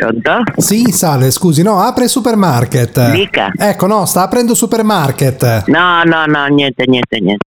Pronto? Sì, sale, scusi, no, apre il supermarket. Dica. Ecco, no, sta aprendo supermarket. No, no, no, niente, niente, niente.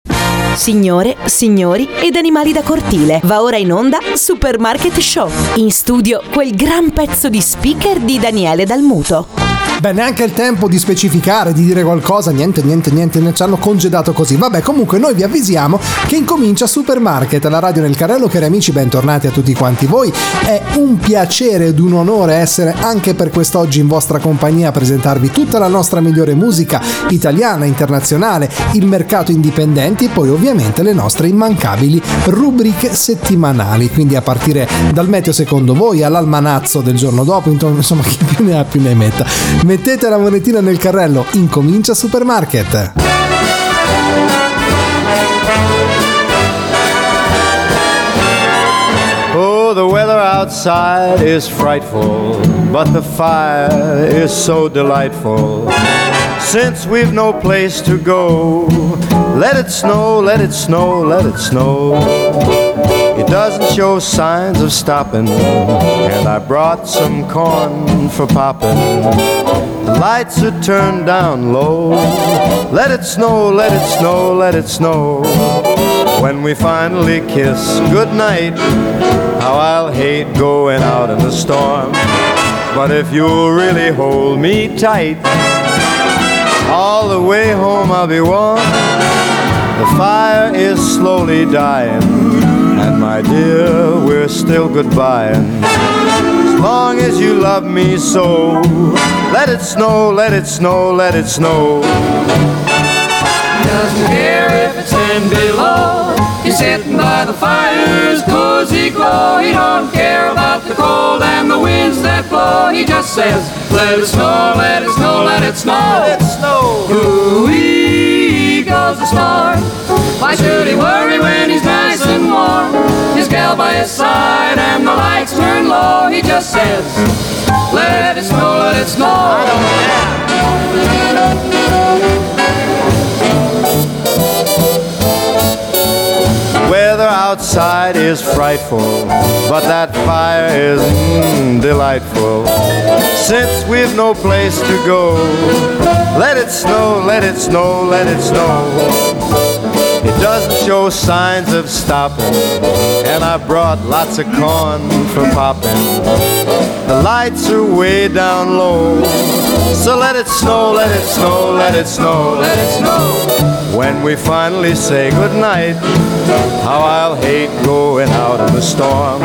Signore, signori ed animali da cortile. Va ora in onda Supermarket Show. In studio quel gran pezzo di speaker di Daniele Dalmuto. Beh, neanche il tempo di specificare, di dire qualcosa, niente, niente, niente, ne ci hanno congedato così. Vabbè, comunque noi vi avvisiamo che incomincia Supermarket, la radio nel carrello, cari amici, bentornati a tutti quanti voi. È un piacere ed un onore essere anche per quest'oggi in vostra compagnia a presentarvi tutta la nostra migliore musica italiana, internazionale, il mercato indipendenti e poi ovviamente le nostre immancabili rubriche settimanali. Quindi a partire dal meteo secondo voi all'almanazzo del giorno dopo, insomma chi più ne ha più ne metta. Mettete la monetina nel carrello, incomincia Supermarket. Oh, the weather outside is frightful, but the fire is so delightful. Since we've no place to go, let it snow, let it snow, let it snow. Doesn't show signs of stopping, and I brought some corn for popping. The lights are turned down low. Let it snow, let it snow, let it snow. When we finally kiss goodnight, how I'll hate going out in the storm. But if you'll really hold me tight, all the way home I'll be warm. The fire is slowly dying, and my dear, we're still goodbying. As long as you love me so, let it snow, let it snow, let it snow. Doesn't care if it's ten below. He's sitting by the fire's cozy glow. He don't care about the cold and the winds that blow. He just says, Let it snow, let it snow, let it snow. Let it snow. Ooh-wee star. Why should he worry when he's nice and warm? His gal by his side and the lights turn low. He just says, Let it snow, let it snow. Weather outside is frightful, but that fire is mm, delightful. Since we've no place to go, let it snow, let it snow, let it snow. Doesn't show signs of stopping, and I brought lots of corn for popping. The lights are way down low, so let it snow, let it snow, let it snow, let it snow. When we finally say goodnight, how I'll hate going out in the storm.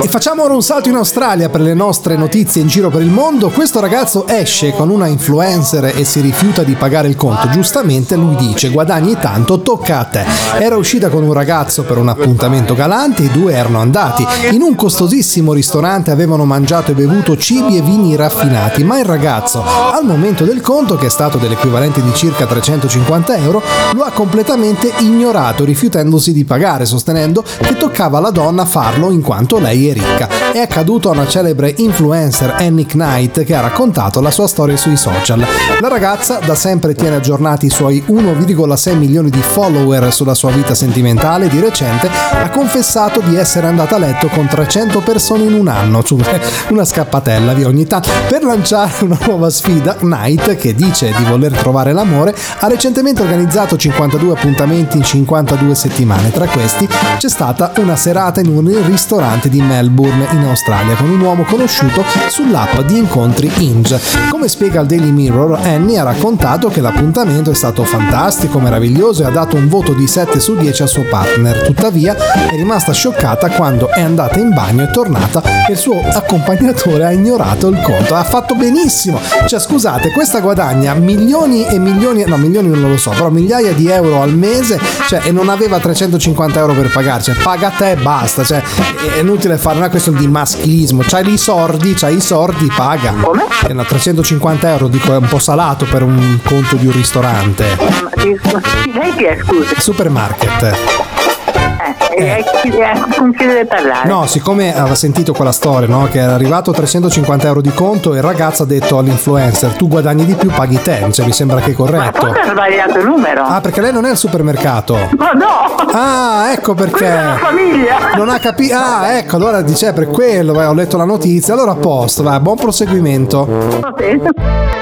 E facciamo ora un salto in Australia per le nostre notizie in giro per il mondo. Questo ragazzo esce con una influencer e si rifiuta di pagare il conto. Giustamente lui dice guadagni tanto, tocca a te. Era uscita con un ragazzo per un appuntamento galante, i due erano andati in un costosissimo ristorante, avevano mangiato e bevuto cibi e vini raffinati, ma il ragazzo al momento del conto, che è stato dell'equivalente di circa 350 euro, lo ha completamente ignorato, rifiutandosi di pagare, sostenendo che toccava alla donna farlo in quanto lei è ricca. È accaduto a una celebre influencer Annie Knight che ha raccontato la sua storia sui social. La ragazza da sempre tiene aggiornati i suoi 1,6 milioni di follower sulla sua vita sentimentale. Di recente ha confessato di essere andata a letto con 300 persone in un anno, cioè una scappatella via ogni tanto. Per lanciare una nuova sfida, Knight, che dice di voler trovare l'amore, ha recentemente organizzato 52 appuntamenti in 52 settimane. Tra questi c'è stata una serata in un ristorante di Melbourne in Australia con un uomo conosciuto sull'app di incontri Inge. Come spiega il Daily Mirror, Annie ha raccontato che l'appuntamento è stato fantastico, meraviglioso e ha dato un voto di 7 su 10 al suo partner. Tuttavia è rimasta scioccata quando è andata in bagno e tornata e il suo accompagnatore ha ignorato il conto. Ha fatto benissimo. Cioè, scusate, questa guadagna milioni e milioni, no, milioni non lo so, però migliaia di euro al mese, cioè, e non aveva 350 euro per pagarci. Cioè, paga te e basta. Cioè, è inutile fare una questione di maschilismo. C'hai i sordi, c'hai i sordi, paga. Come? E no, 350 euro dico è un po' salato per un conto di un ristorante. Ma lei chi è, scusi? Supermarket. Eh, Eh, eh, con chi deve parlare? No, siccome aveva sentito quella storia, no? Che era arrivato 350 euro di conto e il ragazzo ha detto all'influencer tu guadagni di più, paghi te. Cioè, mi sembra che è Ma corretto. forse ha sbagliato il numero. Ah, perché lei non è al supermercato. Ma no! Ah, ecco perché. Quella è la famiglia! Non ha capito. Ah, ecco, allora dice "Eh, per quello, vai, ho letto la notizia. Allora a posto, vai, buon proseguimento. Va bene.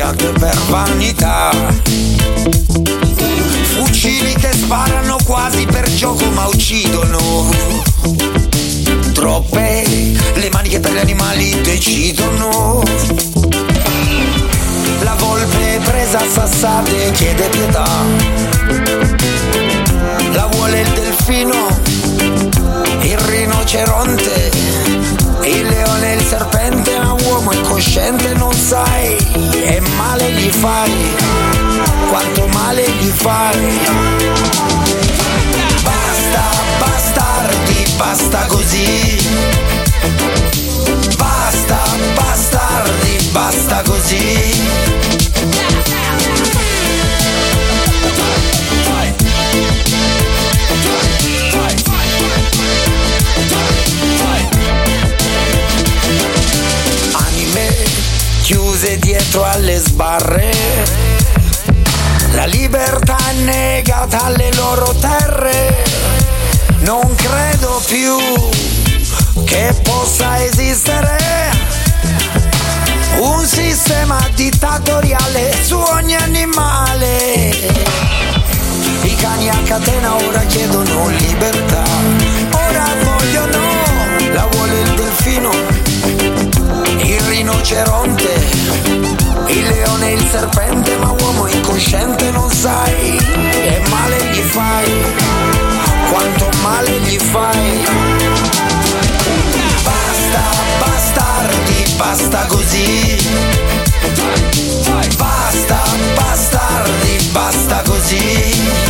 Scuoiate per vanità. Fucili che sparano quasi per gioco ma uccidono. Troppe le maniche per gli animali decidono. La volpe presa a sassate chiede pietà. La vuole il delfino il rinoceronte, il leone incosciente non sai, e male gli fai, quanto male gli fai. Basta, bastardi, basta così. Basta, bastardi, basta così. Dietro alle sbarre. La libertà è negata alle loro terre. Non credo più che possa esistere un sistema dittatoriale su ogni animale. I cani a catena ora chiedono libertà, ora vogliono, la vuole il delfino, il rinoceronte, il leone e il serpente, ma uomo incosciente non sai, e male gli fai, quanto male gli fai. Basta, bastardi, basta così. Basta, bastardi, basta così.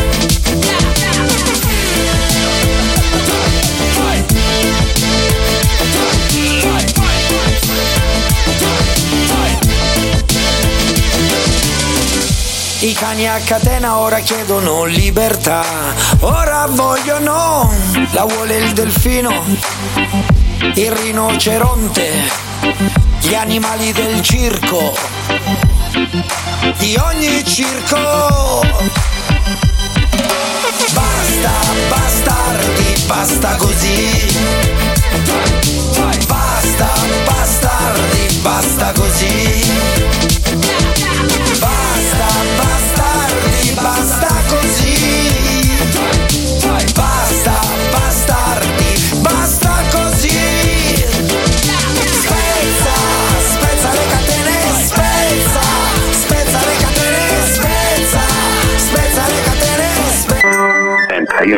Cani a catena ora chiedono libertà, ora vogliono, la vuole il delfino, il rinoceronte, gli animali del circo, di ogni circo. Basta, bastardi, basta così. Basta, bastardi, basta così.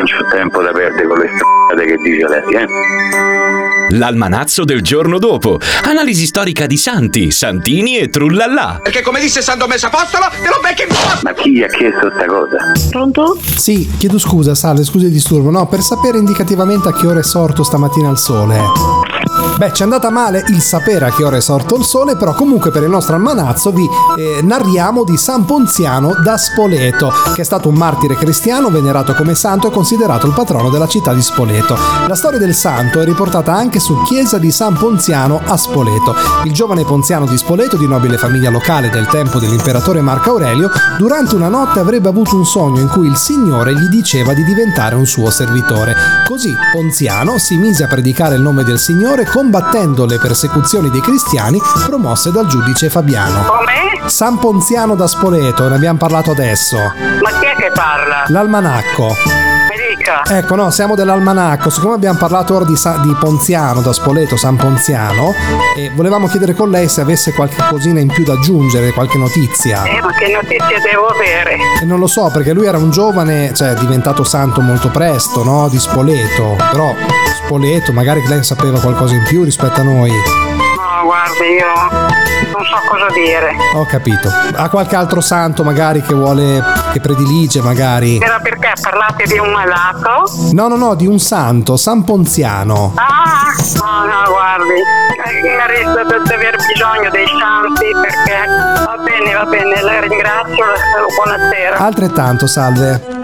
Non c'ho tempo da perdere con le strade che dice lei, eh? L'almanazzo del giorno dopo. Analisi storica di Santi, Santini e Trullallà. Perché come disse San Tommaso Apostolo, te lo becchi in! Ma chi gli ha chiesto sta cosa? Pronto? Sì, chiedo scusa, salve, scusi il disturbo. No, per sapere indicativamente a che ora è sorto stamattina il sole. Beh, ci è andata male il sapere a che ora è sorto il sole, però comunque per il nostro almanazzo vi eh, narriamo di San Ponziano da Spoleto, che è stato un martire cristiano venerato come santo e considerato il patrono della città di Spoleto. La storia del santo è riportata anche su Chiesa di San Ponziano a Spoleto. Il giovane Ponziano di Spoleto, di nobile famiglia locale del tempo dell'imperatore Marco Aurelio, durante una notte avrebbe avuto un sogno in cui il Signore gli diceva di diventare un suo servitore. Così Ponziano si mise a predicare il nome del Signore combattendo le persecuzioni dei cristiani promosse dal giudice Fabiano. Come? San Ponziano da Spoleto, ne abbiamo parlato adesso. Ma chi è che parla? L'almanacco. Mi dica. Ecco, no, siamo dell'almanacco. Siccome abbiamo parlato ora di, Sa- di Ponziano, da Spoleto, San Ponziano, e volevamo chiedere con lei se avesse qualche cosina in più da aggiungere, qualche notizia. Eh, ma che notizie devo avere? E non lo so, perché lui era un giovane, cioè è diventato santo molto presto, no? Di Spoleto. Però Spoleto, magari lei sapeva qualcosa in più rispetto a noi. No, guardi, io non so cosa dire. Ho capito. Ha qualche altro santo magari che vuole, che predilige magari? Era perché parlate di un malato? No, no, no, di un santo, San Ponziano. Ah, no, no, guardi, eh, resta di aver bisogno dei santi perché va bene, va bene, la ringrazio, buonasera. Altrettanto, salve.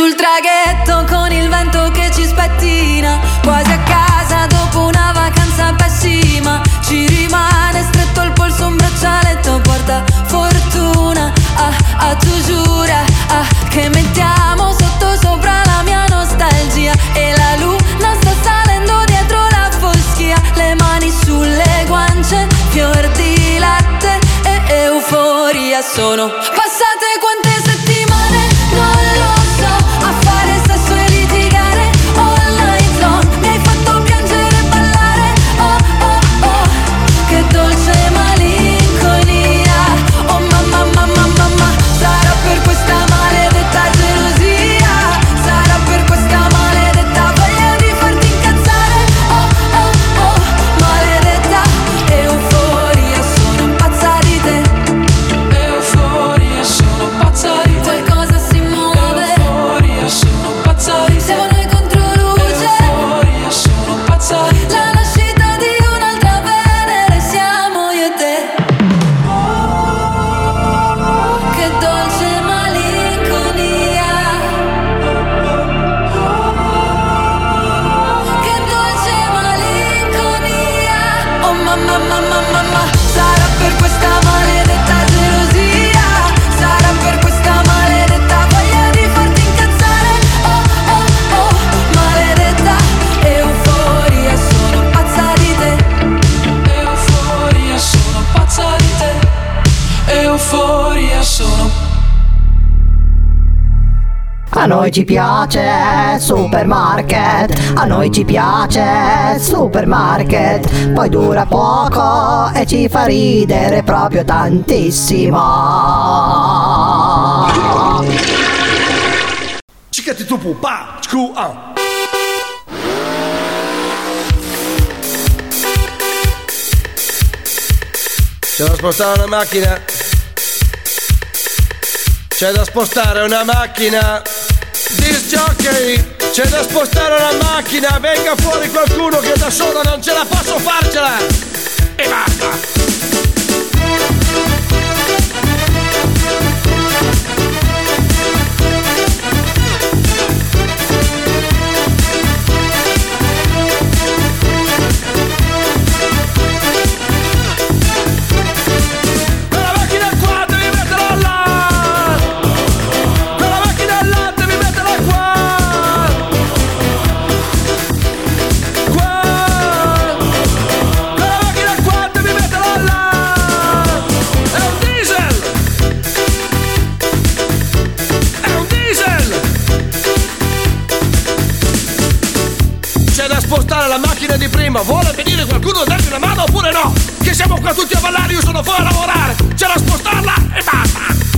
Sul traghetto con il vento che ci spettina. Quasi a casa dopo una vacanza pessima. Ci rimane stretto il polso un braccialetto Porta fortuna, ah, ah tu giura ah, Che mettiamo A noi ci piace supermarket, a noi ci piace supermarket, poi dura poco e ci fa ridere proprio tantissimo. Cicati tu pupa, scu. C'è da spostare una macchina. C'è da spostare una macchina. Disc jockey. C'è da spostare una macchina. Venga fuori qualcuno che da solo non ce la posso farcela. E basta. Prima. Vuole venire qualcuno a darmi una mano oppure no? Che siamo qua tutti a ballare, io sono fuori a lavorare. C'è da spostarla e basta.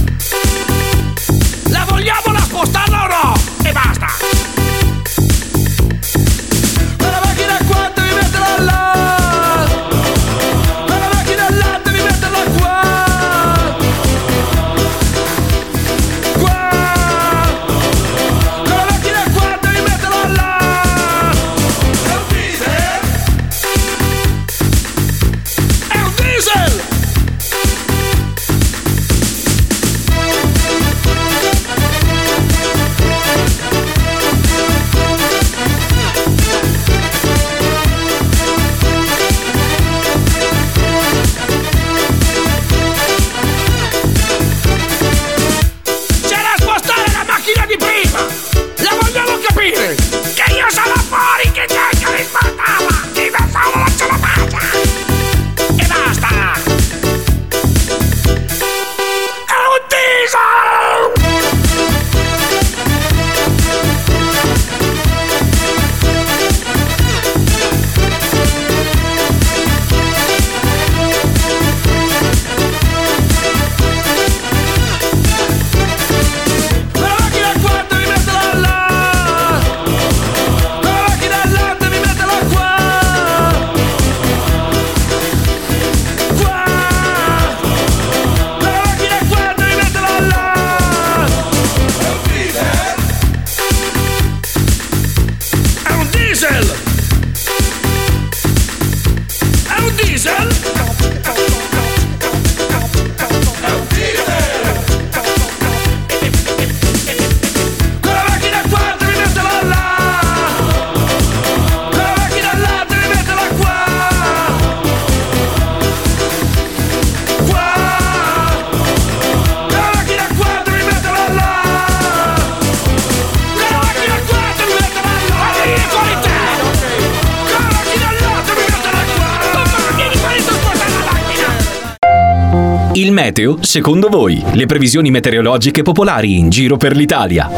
Meteo, secondo voi, le previsioni meteorologiche popolari in giro per l'Italia.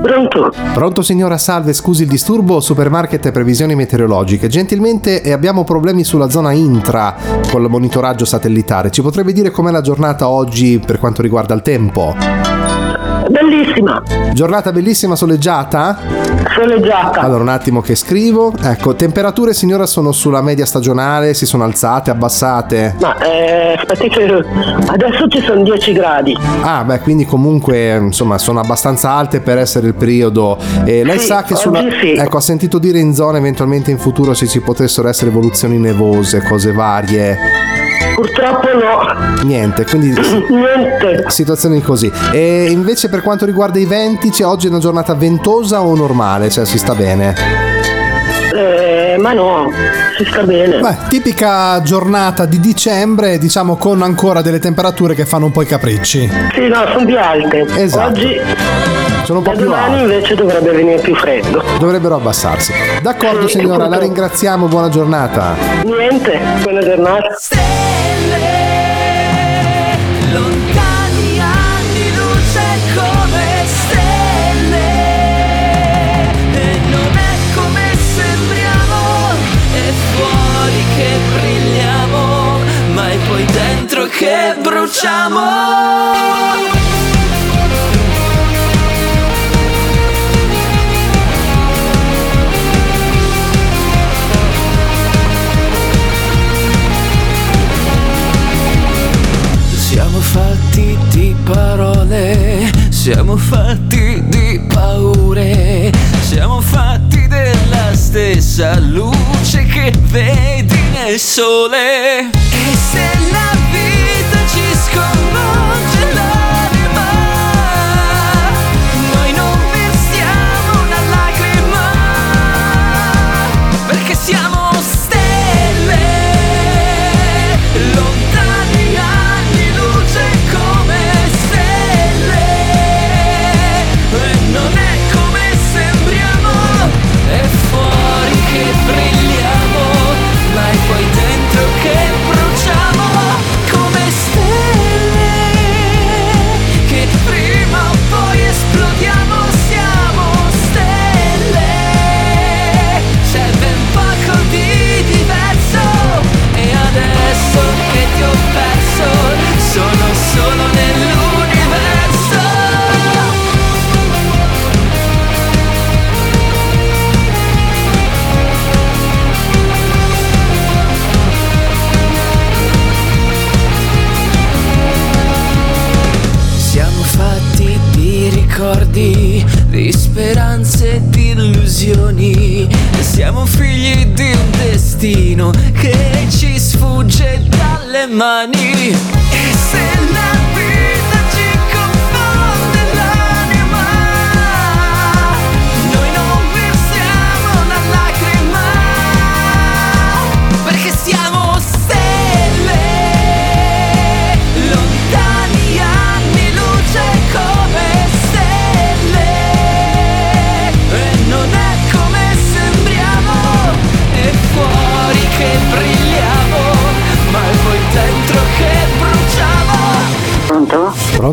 Pronto? Pronto signora, salve, scusi il disturbo, supermarket e previsioni meteorologiche. Gentilmente eh, abbiamo problemi sulla zona intra col monitoraggio satellitare. Ci potrebbe dire com'è la giornata oggi per quanto riguarda il tempo? Bellissima. Giornata bellissima soleggiata? Soleggiata. Allora un attimo che scrivo. Ecco, temperature signora sono sulla media stagionale, si sono alzate, abbassate? Ma eh, adesso ci sono 10 gradi. Ah, beh, quindi comunque insomma sono abbastanza alte per essere il periodo. E lei Sì, sa che sulla. sì. Ecco, ha sentito dire in zona eventualmente in futuro se ci potessero essere evoluzioni nevose, cose varie. Purtroppo no. Niente, quindi. Niente. Situazioni così. E invece per quanto riguarda i venti, c'è oggi una giornata ventosa o normale? Cioè si sta bene? Eh, ma no, si sta bene. Beh, tipica giornata di dicembre, diciamo con ancora delle temperature che fanno un po' i capricci. Sì, no, sono più alte. Esatto. Oggi sono un po' da più domani alte. invece dovrebbe venire più freddo. Dovrebbero abbassarsi. D'accordo Sì, signora, la ringraziamo, buona giornata. Niente, buona giornata. Che bruciamo. Siamo fatti di parole, siamo fatti di paure, siamo fatti stessa luce che vedi nel sole. E se la vita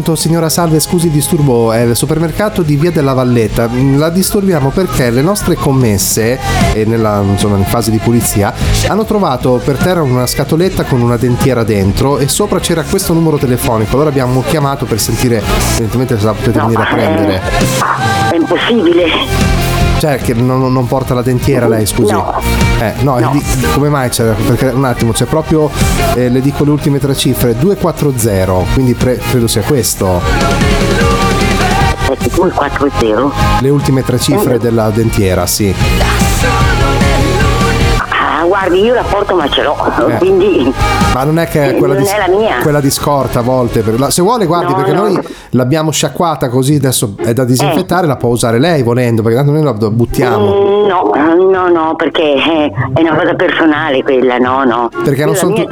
Pronto? Signora Salve, scusi disturbo, è il supermercato di Via della Valletta. Mm, La disturbiamo perché le nostre commesse, eh, nella, insomma, in fase di pulizia, hanno trovato per terra una scatoletta con una dentiera dentro e sopra c'era questo numero telefonico. Allora abbiamo chiamato per sentire evidentemente se la potete venire a prendere. È impossibile. Cioè, che non, non porta la dentiera lei, scusi? No. Eh, no, e di- come mai c'è? Perché un attimo, c'è proprio, eh, le dico le ultime tre cifre, 240, quindi pre- credo sia questo. 240? Le ultime tre cifre della dentiera, sì. Guardi, io la porto ma ce l'ho, Eh. quindi Ma non è che è quella non di, è la mia. quella di scorta a volte. per- la- se vuole, guardi, No, perché no. noi l'abbiamo sciacquata così, adesso è da disinfettare, la può usare lei volendo, perché tanto noi la buttiamo. Mm, no, no, no, perché eh, è una cosa personale quella, no, no. Perché Io non sono, tu-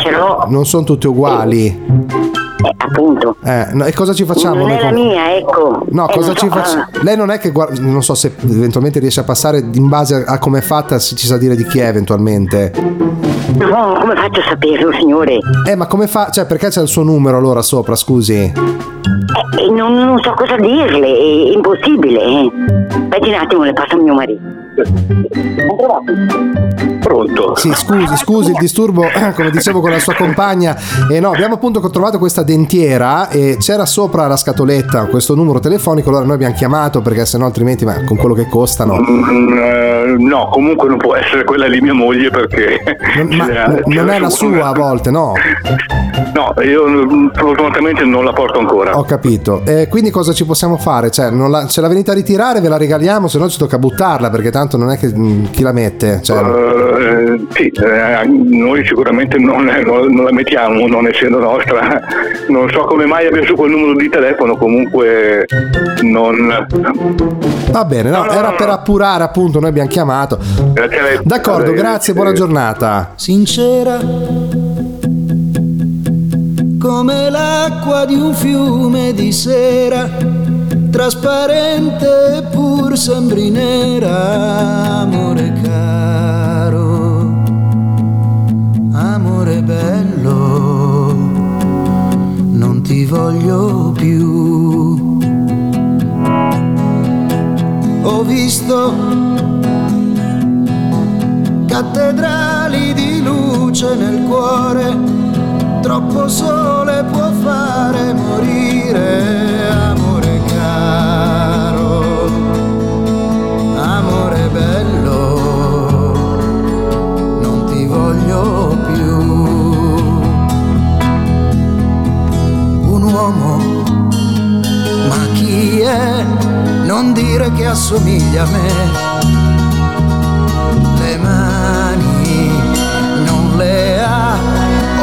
non son tutte uguali. Appunto. Eh, no, e cosa ci facciamo? Non è la con- mia, ecco. No, Eh, cosa ci so, facciamo? Lei non è che guarda, non so se eventualmente riesce a passare in base a, a come è fatta, se ci sa dire di chi è eventualmente. No, come faccio a saperlo, signore? Eh, ma come fa? Cioè, perché c'è il suo numero allora sopra, scusi? Eh, non, non so cosa dirle, è impossibile. Eh. Aspetti un attimo, le passo a mio marito. Pronto? Sì, scusi, scusi il disturbo, come dicevo con la sua compagna. E no, abbiamo appunto trovato questa dentiera e c'era sopra la scatoletta questo numero telefonico, allora noi abbiamo chiamato perché sennò altrimenti ma con quello che costano. Mm, eh, no, comunque non può essere quella di mia moglie perché... Ma c'era- non c'era è la su- sua a volte, no? No, io fortunatamente non la porto ancora. Ho capito. E quindi cosa ci possiamo fare? Cioè, non la- ce la venite a ritirare, ve la regaliamo, se no ci tocca buttarla perché tanto non è che mm, chi la mette. Cioè, Eh, sì, eh, noi sicuramente non, non- non la mettiamo, non essendo nostra. Non so come mai abbia su quel numero di telefono, comunque non... Va bene, no, era per appurare appunto, noi abbiamo chiamato. Grazie a lei. D'accordo, Eh, grazie, buona giornata. sincera come l'acqua di un fiume di sera trasparente pur sembri nera amore caro. Amore bello non ti voglio più. Ho visto cattedrali di luce nel cuore, troppo sole può fare morire, amore caro, amore bello, non ti voglio più. Un uomo, ma chi è? Non dire che assomiglia a me le mani non le ha,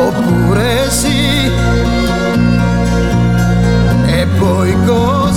oppure sì. E poi cosa?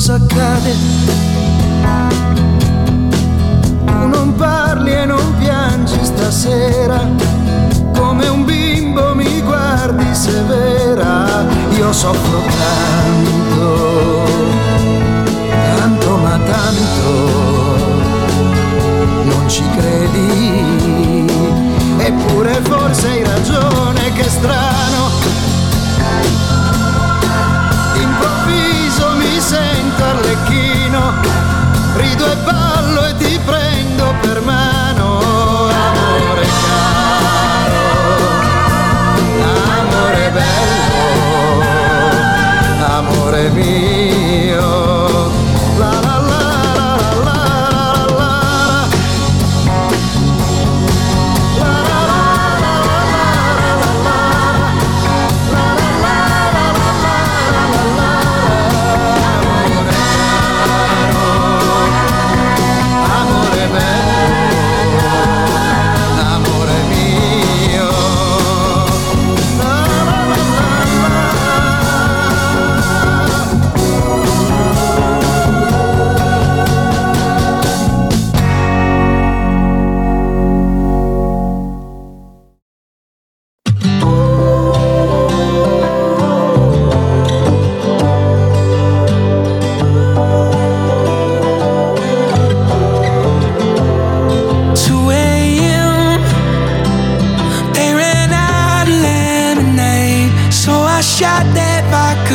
cosa accade? Tu non parli e non piangi stasera, come un bimbo mi guardi severa, io soffro tanto tanto ma tanto. Non ci credi? Eppure forse hai ragione che strano rido e ballo e ti prendo per mano. Amore caro amore bello amore mio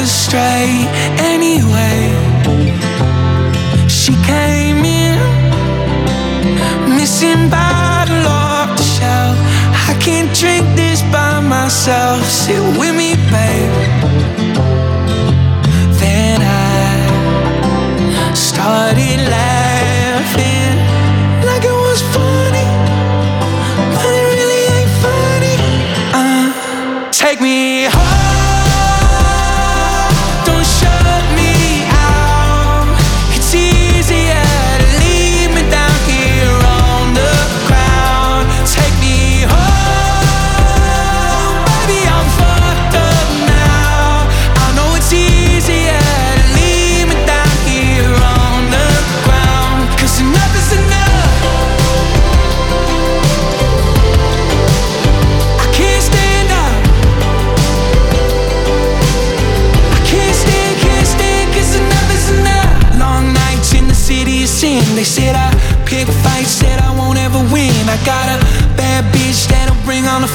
straight. Anyway, she came in, missing bottle off the shelf. I can't drink this by myself. Sit with me,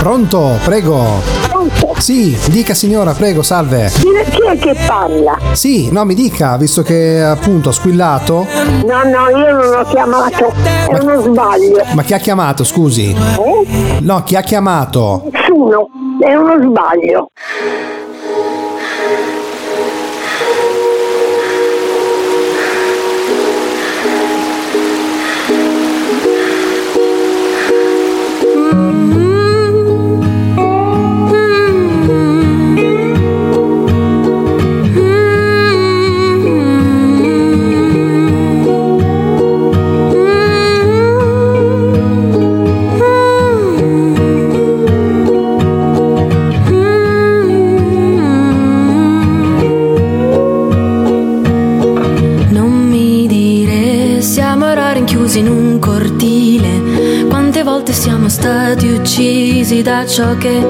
Pronto? Pronto, prego. Sì, dica signora, prego, salve. Chi è che parla? Sì, no, mi dica, visto che appunto ha squillato. No, no, io non ho chiamato, è uno sbaglio. Ma chi ha chiamato, scusi? Eh? No, chi ha chiamato? Nessuno, è uno sbaglio. Volte siamo stati uccisi da ciò che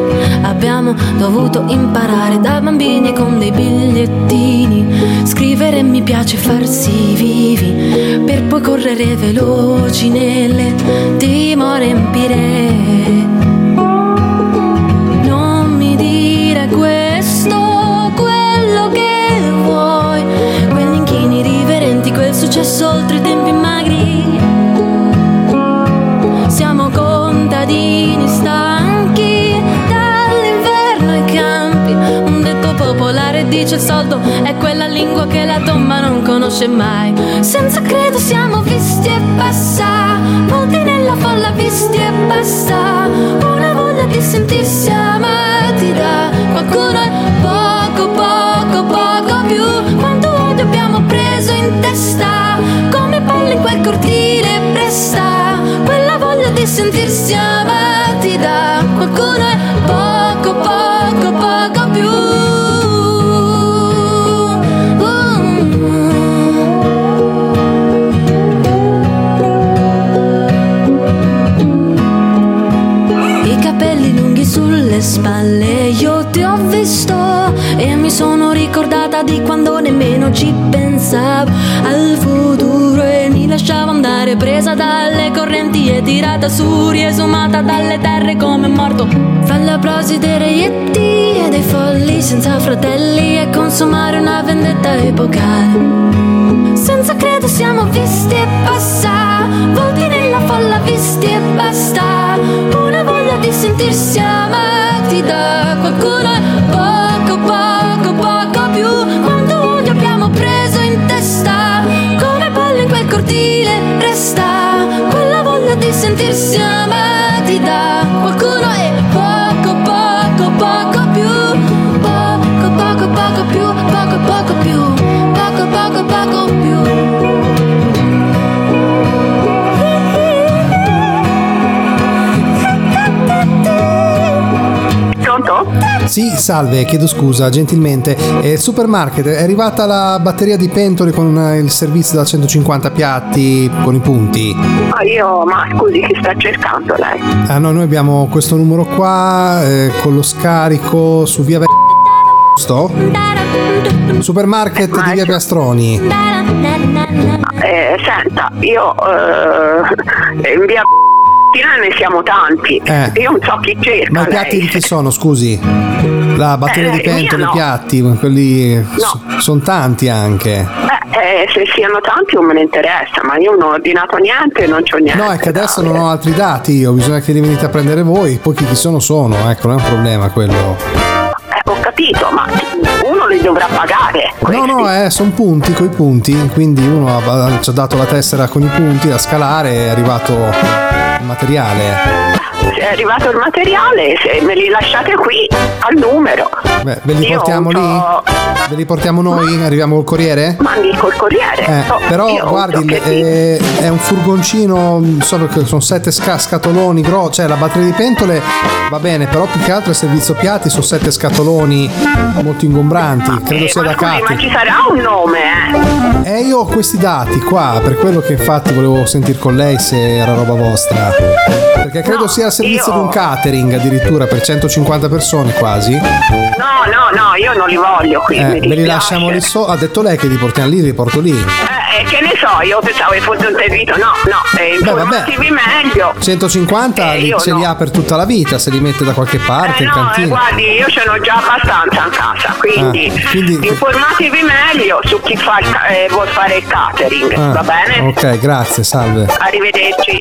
abbiamo dovuto imparare da bambini con dei bigliettini. Scrivere mi piace farsi vivi per poi correre veloci nelle dimore empiree. Dice il soldo è quella lingua che la tomba non conosce mai. Senza credo siamo visti e basta. Volti nella folla visti e basta. Una voglia di sentirsi amati da qualcuno è poco, poco, poco più. Quanto odio abbiamo preso in testa. Come palle in quel cortile presta. Quella voglia di sentirsi amati e mi sono ricordata di quando nemmeno ci pensavo al futuro e mi lasciavo andare presa dalle correnti e tirata su, riesumata dalle terre come morto. Fra gli applausi dei reietti e dei folli senza fratelli e consumare una vendetta epocale. Senza credo siamo visti e basta, volti nella folla visti e basta. Una voglia di sentirsi amati da qualcuno poco più. Quanto odio abbiamo preso in testa, come palle in quel cortile resta. Quella voglia di sentirsi amati da qualcuno è poco, poco, poco più. Poco, poco, poco più, poco, poco più, poco, poco, poco più. Sì, salve, chiedo scusa, gentilmente. Eh, supermarket, è arrivata la batteria di pentole con eh, il servizio da 150 piatti con i punti. Ma io, ma scusi, chi sta cercando lei? Ah no, noi abbiamo questo numero qua eh, con lo scarico su via Ver- giusto? Supermarket di via Piastroni. Eh, senta, io eh, in via mattina ne siamo tanti. Eh. Io non so chi cerca. Ma i piatti lei. di chi sono, scusi? La batteria Eh, di pentole, mia i no. piatti, quelli sono tanti anche. Eh, eh, se siano tanti non me ne interessa, ma io non ho ordinato niente e non c'ho niente. No, è che adesso non ho altri dati io, bisogna che li venite a prendere voi, poi chi sono sono, ecco, non è un problema quello. Eh, ho capito, ma uno li dovrà pagare. No, no, eh, sono punti coi punti, quindi uno ha, ci ha dato la tessera con i punti da scalare, è arrivato materiale. È arrivato il materiale, se me li lasciate qui al numero. Beh, ve li Io portiamo lì? Ve li portiamo noi? Arriviamo col corriere? Mandi col corriere. Eh, Oh, però guardi, so che sì. eh, è un furgoncino, sono, sono sette sca- scatoloni grossi, cioè la batteria di pentole va bene, però più che altro il servizio piatti sono sette scatoloni molto ingombranti, credo sia da Scusi, ma ci sarà un nome, eh? E io ho questi dati qua, per quello che infatti volevo sentire con lei se era roba vostra. Perché credo sia il servizio io- di un catering addirittura per 150 persone quasi. No, no, no, io non li voglio qui. Eh, mi ve li lasciamo lì so. Ha detto lei che li portiamo lì, li porto lì. Eh, eh, che ne so, io pensavo che fosse un servizio. No, no, eh, Beh, vabbè. informativi meglio. 150 Eh, li- se no. li ha per tutta la vita, se li mette da qualche parte Eh, in no, eh, cantina. guardi, io ce n'ho già abbastanza in casa, quindi, Ah, quindi- informativi meglio su chi fa il eh, vuol fare il catering, Ah, va bene? Ok, grazie, salve. Arrivederci.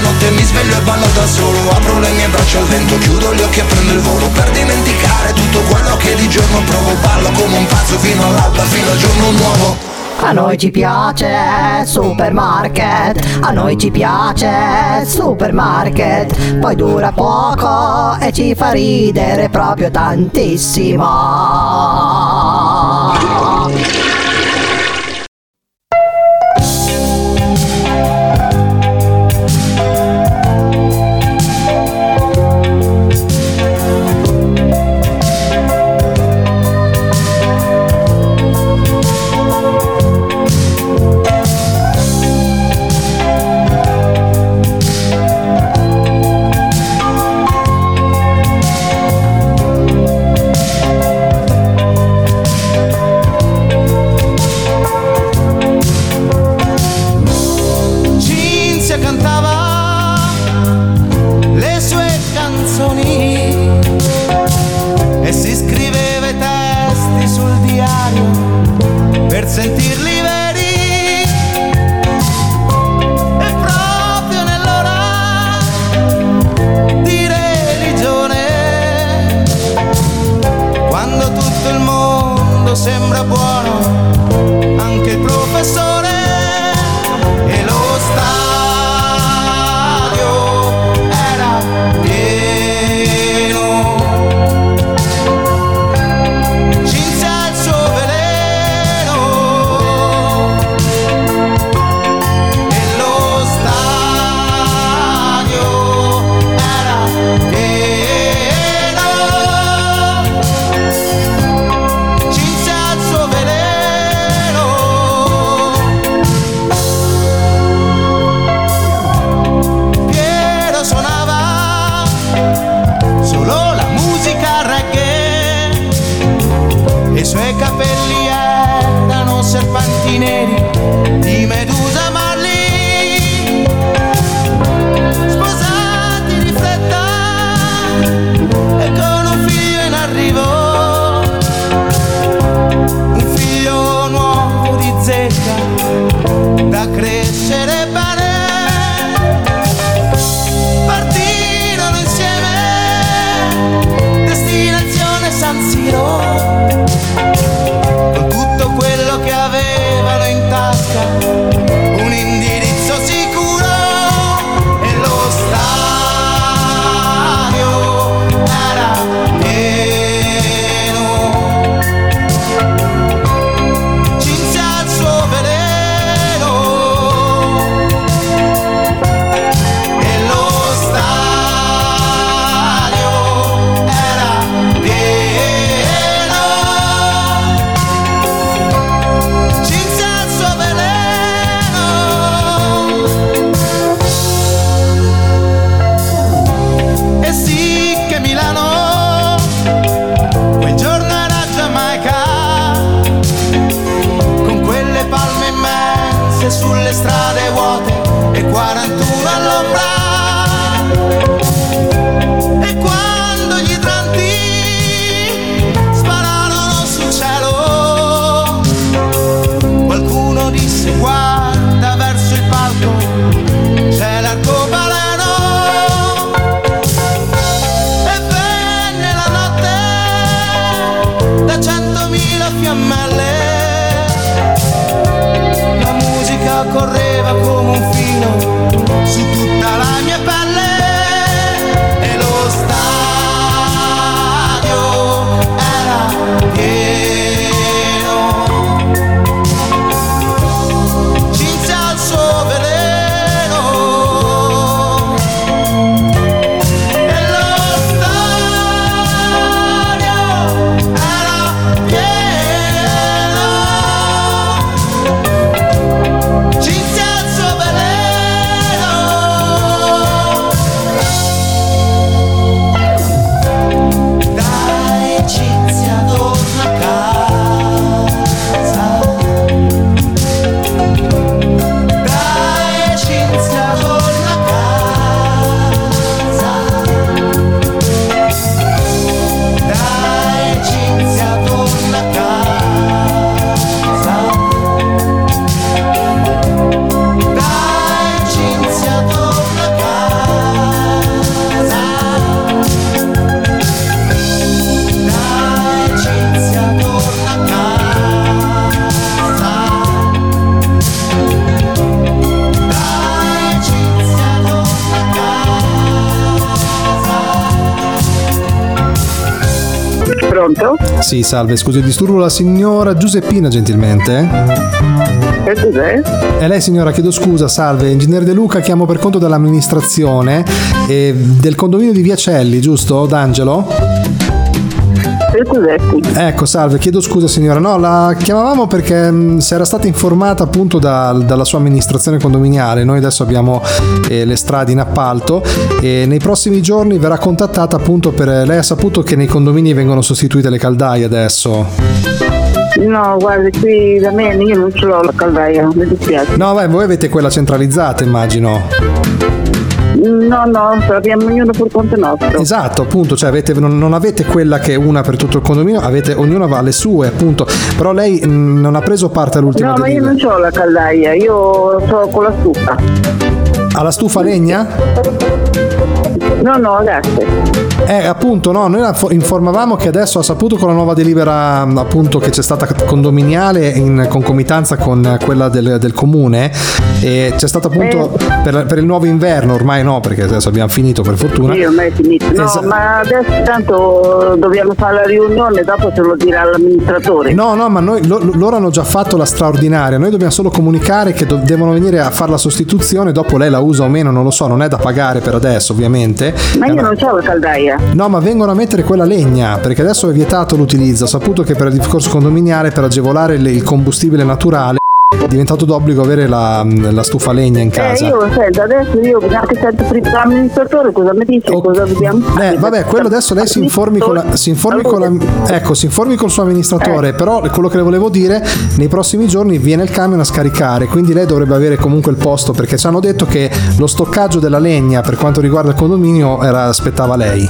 poco nella notte, mi sveglio e ballo da solo. Apro le mie braccia al vento, chiudo gli occhi e prendo il volo. Per dimenticare tutto quello che di giorno provo Ballo come un pazzo fino all'alba, fino al giorno nuovo. A noi ci piace supermarket, a noi ci piace supermarket, poi dura poco e ci fa ridere proprio tantissimo. Sentirli veri. E proprio nell'ora di religione, quando tutto il mondo sembra buono, Sì, salve, scusi, disturbo la signora Giuseppina gentilmente. E cos'è? E lei signora, chiedo scusa, salve, ingegnere De Luca, chiamo per conto dell'amministrazione e del condominio di Viacelli, giusto? D'Angelo? E cos'è? Ecco, salve, chiedo scusa signora, no, la chiamavamo perché mh, se era stata informata appunto da- dalla sua amministrazione condominiale, noi adesso abbiamo eh, le strade in appalto e nei prossimi giorni verrà contattata appunto per... Lei ha saputo che nei condomini vengono sostituite le caldaie adesso? No, guardi, qui da me io non ce l'ho la caldaia, mi dispiace. No, beh, voi avete quella centralizzata immagino. Mm, No, no, abbiamo ognuno per conto nostro. Esatto, appunto, cioè avete- non, non avete quella che è una per tutto il condominio, avete, ognuno va alle sue, appunto. Però lei mh, non ha preso parte all'ultima No, ma io non ho la caldaia, io sto con la stufa. Ha la stufa legna? No, no, gas. Eh, appunto, no, noi la fo- informavamo che adesso ha saputo con la nuova delibera, mh, appunto, che c'è stata condominiale in concomitanza con quella del, del comune. E c'è stata appunto per, per il nuovo inverno, ormai no, perché adesso abbiamo finito per fortuna. Sì, ormai è finito. No, ma adesso tanto dobbiamo fare la riunione, dopo se lo dirà l'amministratore. No, no, ma noi, lo- loro hanno già fatto la straordinaria, noi dobbiamo solo comunicare che do- devono venire a fare la sostituzione, dopo lei la usa o meno, non lo so, non è da pagare per adesso ovviamente. Ma io non ho la caldaia. No, ma vengono a mettere quella legna, perché adesso è vietato l'utilizzo. Ho saputo che per il discorso condominiale, per agevolare il combustibile naturale, è diventato d'obbligo avere la, la stufa legna in Eh, casa. io sento, adesso io anche sento l'amministratore cosa mi dice, cosa dobbiamo fare. Eh, vabbè, quello adesso lei si informi con la, si informi con la- ecco, si informi col suo amministratore, però quello che le volevo dire, nei prossimi giorni viene il camion a scaricare, quindi lei dovrebbe avere comunque il posto, perché ci hanno detto che lo stoccaggio della legna per quanto riguarda il condominio era, aspettava lei.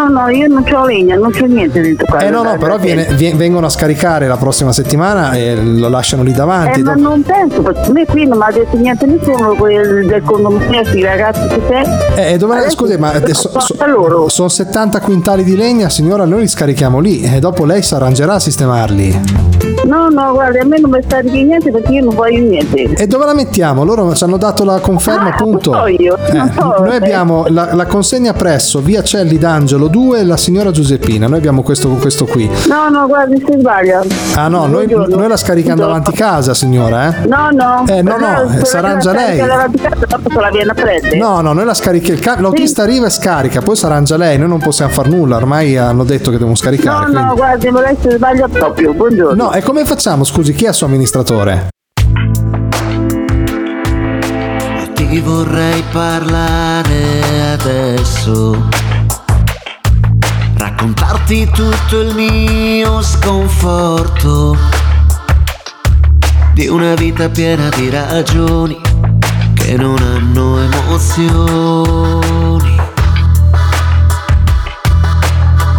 No, no, io non ho legna, non c'ho niente dentro casa. Eh no, no, però viene- vie- vengono a scaricare la prossima settimana e lo lasciano lì davanti. Eh, ma non penso, perché me qui non mi ha detto niente nessuno del condominio, i ragazzi che c'è. Eh, dove, Adesso scusi, ma lo so- loro. sono 70 quintali di legna, signora, noi li scarichiamo lì e dopo lei si arrangerà a sistemarli. No, no, guarda, a me non mi sta di niente perché io non voglio niente. E dove la mettiamo? Loro ci hanno dato la conferma, Ah, appunto. so io, Eh, so, noi eh. abbiamo la, la consegna presso via Celli d'Angelo 2 e la signora Giuseppina. Noi abbiamo questo, questo qui. No, no, guarda, si sbaglia. Ah no, noi, noi la scarichiamo Buongiorno. davanti casa, signora, eh? No, no. Eh, no, no, arrangia che la lei. casa. No, no, noi la scarichiamo. Il ca- l'autista arriva e scarica, poi si arrangia lei. Noi non possiamo far nulla. Ormai hanno detto che devono No, scaricare. no, quindi- guardi, ma lei si sbaglia proprio. Buongiorno. No, e come facciamo? Scusi, chi è il suo amministratore? Ti vorrei parlare adesso. Raccontarti tutto il mio sconforto. Di una vita piena di ragioni che non hanno emozioni.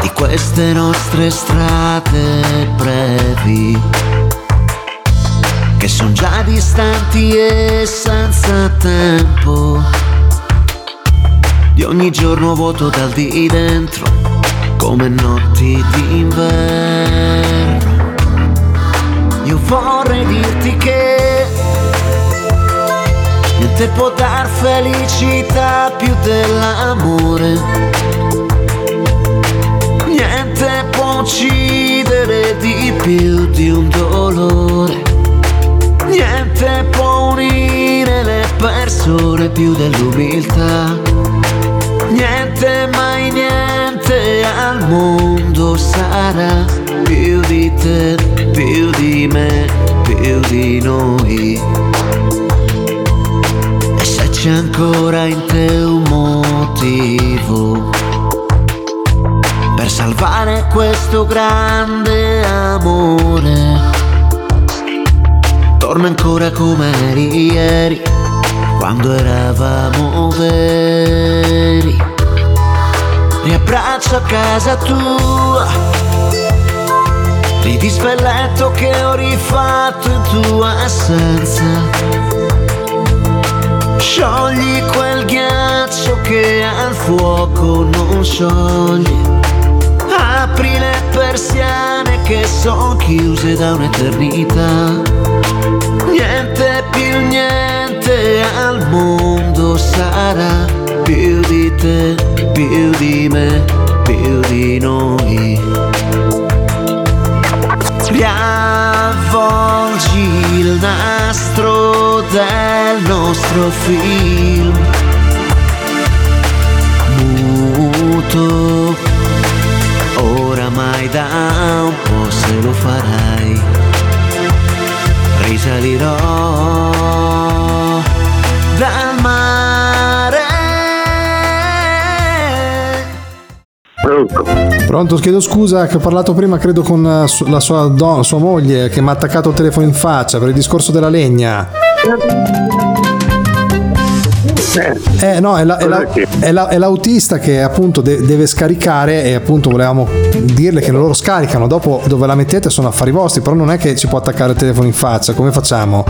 Di queste nostre strade brevi che sono già distanti e senza tempo. Di ogni giorno vuoto dal di dentro, come notti d'inverno. Io vorrei dirti che niente può dar felicità più dell'amore. Niente può uccidere di più di un dolore. Niente può unire le persone più dell'umiltà. Niente, mai niente al mondo sarà più di te, più di me, più di noi. E se c'è ancora in te un motivo per salvare questo grande amore. Torna ancora come eri ieri, quando eravamo veri. Riabbraccia casa tua, il letto che ho rifatto in tua assenza. Sciogli quel ghiaccio che al fuoco non scioglie. Apri le persiane che sono chiuse da un'eternità. Niente più niente al mondo sarà più di te, più di me, più di noi. Riavvolgi il nastro del nostro film. Muto, oramai da un po' se lo farai. Risalirò Pronto, chiedo scusa che ho parlato prima, credo con eh, la sua, don- sua moglie che mi ha attaccato il telefono in faccia per il discorso della legna. Eh no, è, la- è la- è la- è l'autista che appunto de- deve scaricare e appunto volevamo dirle che loro scaricano, dopo dove la mettete sono affari vostri, però non è che ci può attaccare il telefono in faccia, come facciamo?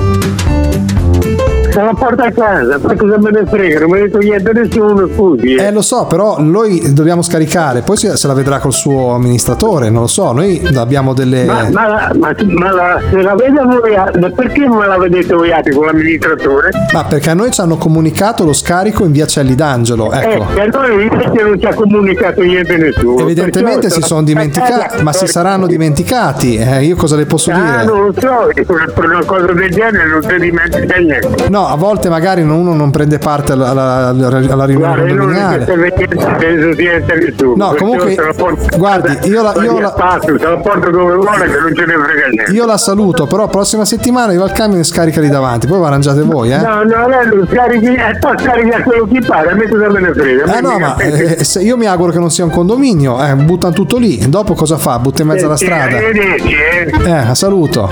Se la porta a casa, poi cosa me ne frega, non me ne togliete nessuno, scusi. Eh lo so, però noi dobbiamo scaricare, poi se, la vedrà col suo amministratore, non lo so, noi abbiamo delle... Ma, ma, la- ma, ma la, se la vede avvoiata, perché non me la vedete avvoiata con l'amministratore? Ma perché a noi ci hanno comunicato lo scarico in via Celli d'Angelo, ecco. Eh, e a noi invece non ci ha comunicato niente nessuno. Evidentemente si sono dimenticati, ma si saranno dimenticati, eh, io cosa le posso Ah, dire? non lo so, per una cosa del genere non si dimentica niente. No, a volte magari uno non prende parte alla, alla- alla riunione Guarda, penso sia nessuno. No, perciò comunque, guardi, io la- io la- dove vuole che non ce ne frega niente. Io la saluto, però prossima settimana io al camion e scarica lì davanti, poi vi arrangiate voi, eh? No, no, non scarichi, e poi scarica quello che pare, a me cosa me ne frega. a Eh no, ma eh, se- io mi auguro che non sia un condominio, eh, buttano tutto lì, dopo cosa fa? Butta in mezzo alla strada. arrivederci, eh. Eh, saluto.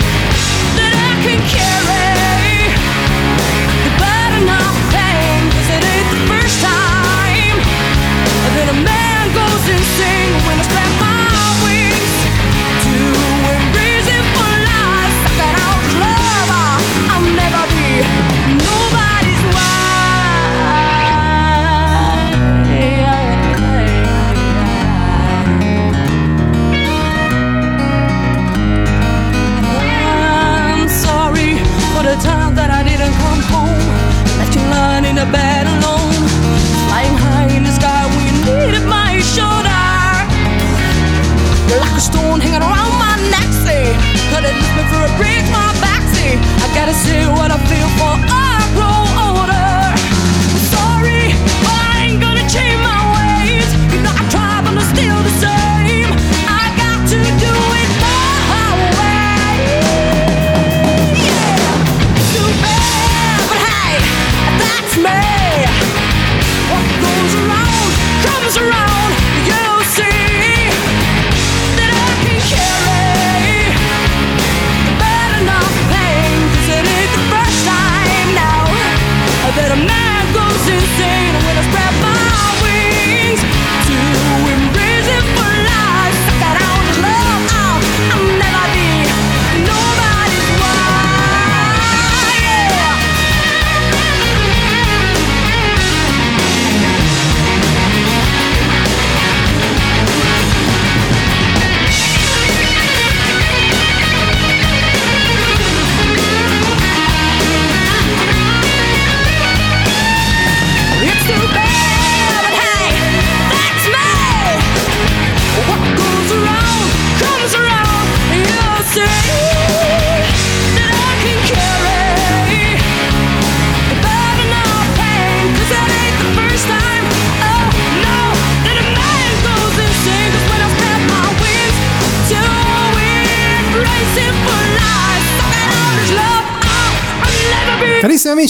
can carry bed alone. Flying high in the sky when you needed my shoulder. You're like a stone hanging around my neck, me for a break, my back, say. I gotta say what I feel for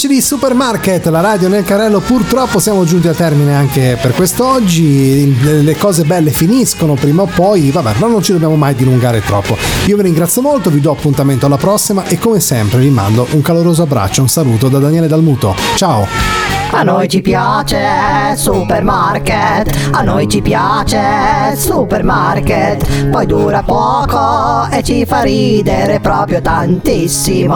amici di Supermarket, la radio nel carrello, purtroppo siamo giunti a termine anche per quest'oggi. Le, cose belle finiscono prima o poi, vabbè, ma non ci dobbiamo mai dilungare troppo. Io vi ringrazio molto, vi do appuntamento alla prossima e come sempre vi mando un caloroso abbraccio, un saluto da Daniele Dalmuto. Ciao! A noi ci piace Supermarket, a noi ci piace Supermarket, poi dura poco e ci fa ridere proprio tantissimo.